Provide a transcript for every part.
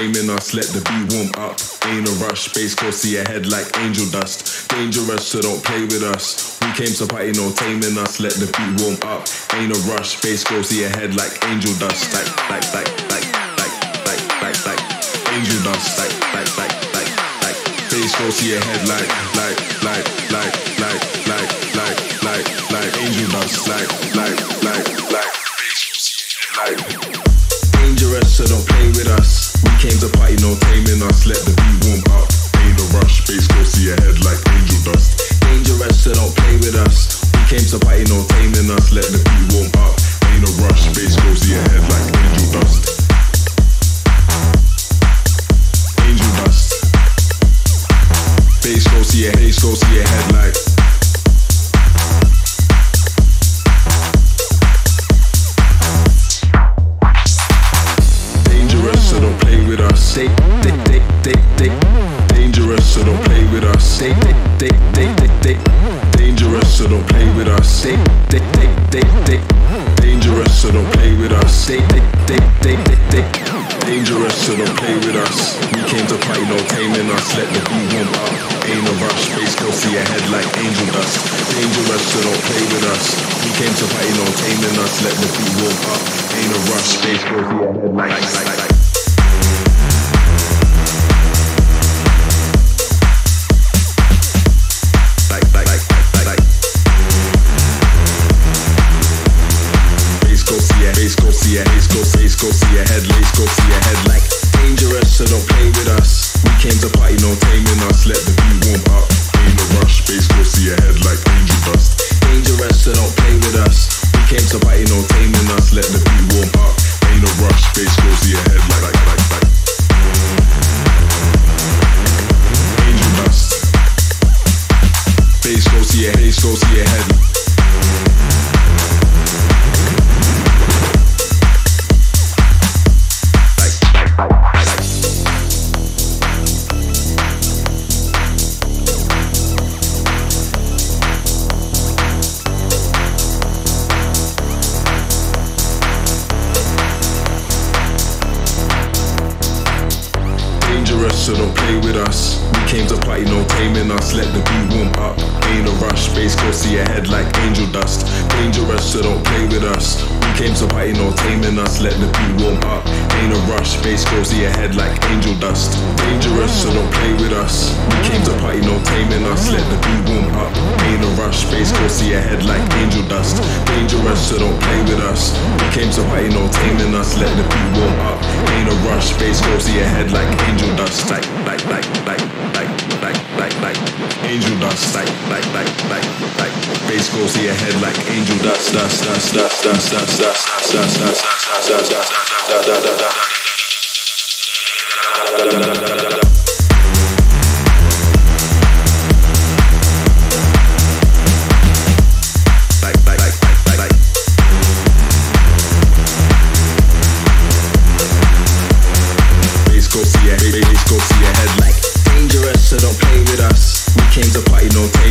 no taming us. Let the beat warm up. Ain't a rush, bass go see your head like angel dust. Dangerous, so don't play with us. We came to party, no taming us. Let the beat warm up. Ain't a rush, bass go see your head like angel dust. Like, like, like, like, like, like, like, like, angel dust. Like, like, like, like, like, bass go see your head like, like, like, like, like, like, like, like, like, angel dust. Like, like, came to party, no taming us. Let the beat warm up. Ain't a rush, bass go see head like angel dust. Dangerous, so don't play with us. We came to party, no taming us. Let the beat warm up. Scotia at night. Came to party, no taming us. Let the beat warm up. Ain't a rush, bass go see your head like angel dust. Dangerous, so don't play with us. We came to party, no taming us. Let the beat warm up. Ain't a rush, bass go see your head like angel dust. Dangerous, so don't play with us. We came to party, no taming us. Let the beat warm up. Ain't a rush, bass go see your head like angel dust. Like, like, like, like, angel dust. Like, like, like, like, like, bass go see your head like angel dust, dust, dust, dust, dust, dust, dust, dust, dust, dust, dust, dust, dust, dust, dust, dust, dust, like, party, no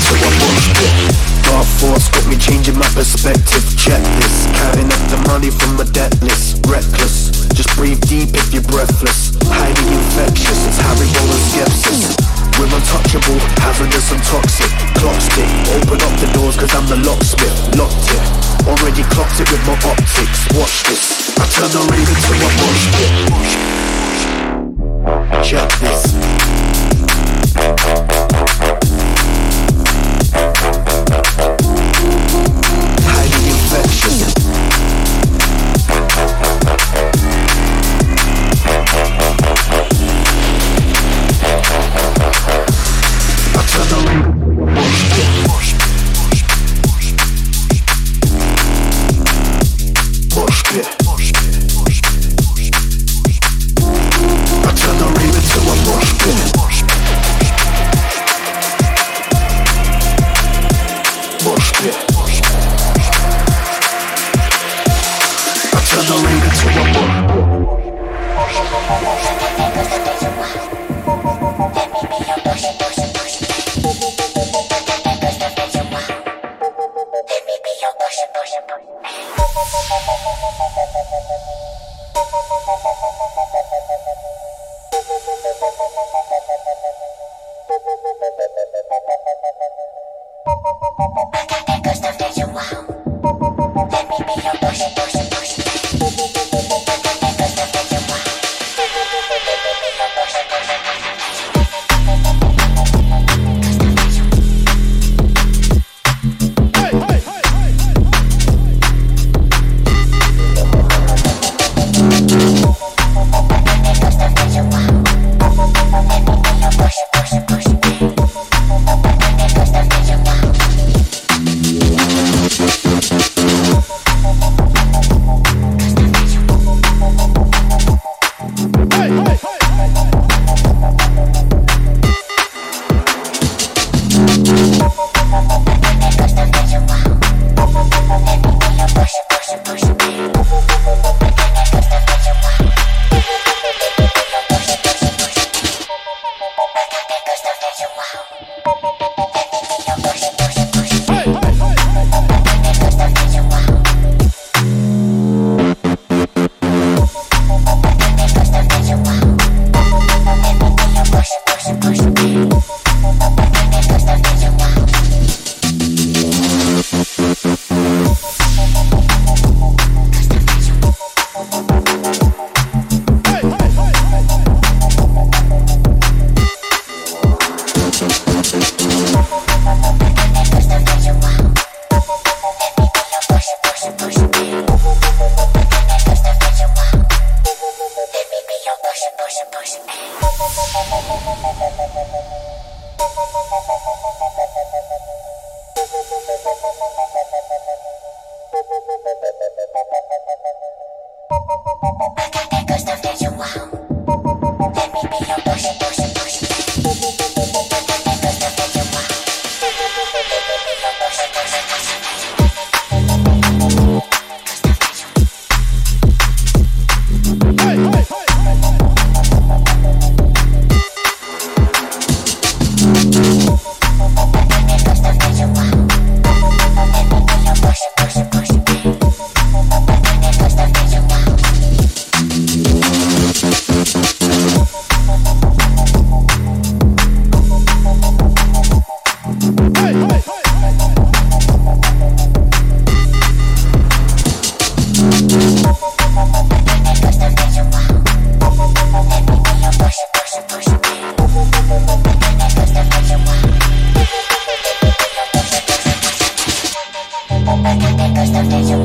so I pushed it Dark force got me changing my perspective. Check this, counting up the money from my debt list. Reckless, just breathe deep if you're breathless. Highly infectious, it's Harry and Skepsis. We're untouchable, hazardous and toxic. Clocked it, open up the doors cause I'm the locksmith. Locked it, already clocked it with my optics. Watch this, I turn the rave into a mosh Check this.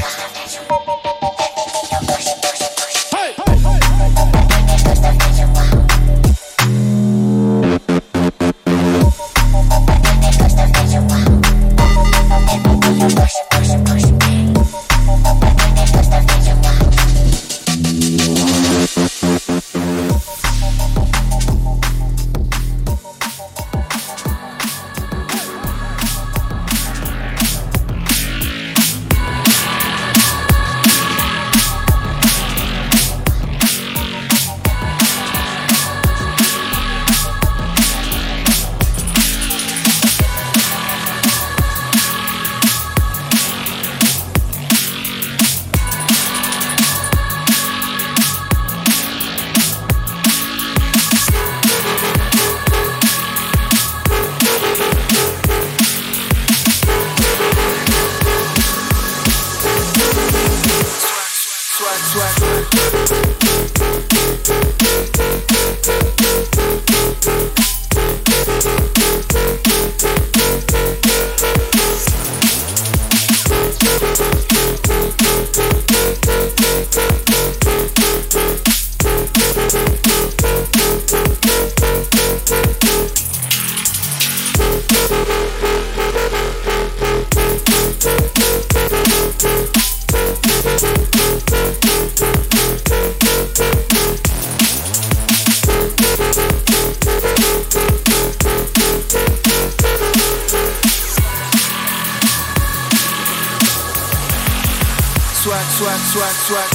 Peace. Swag,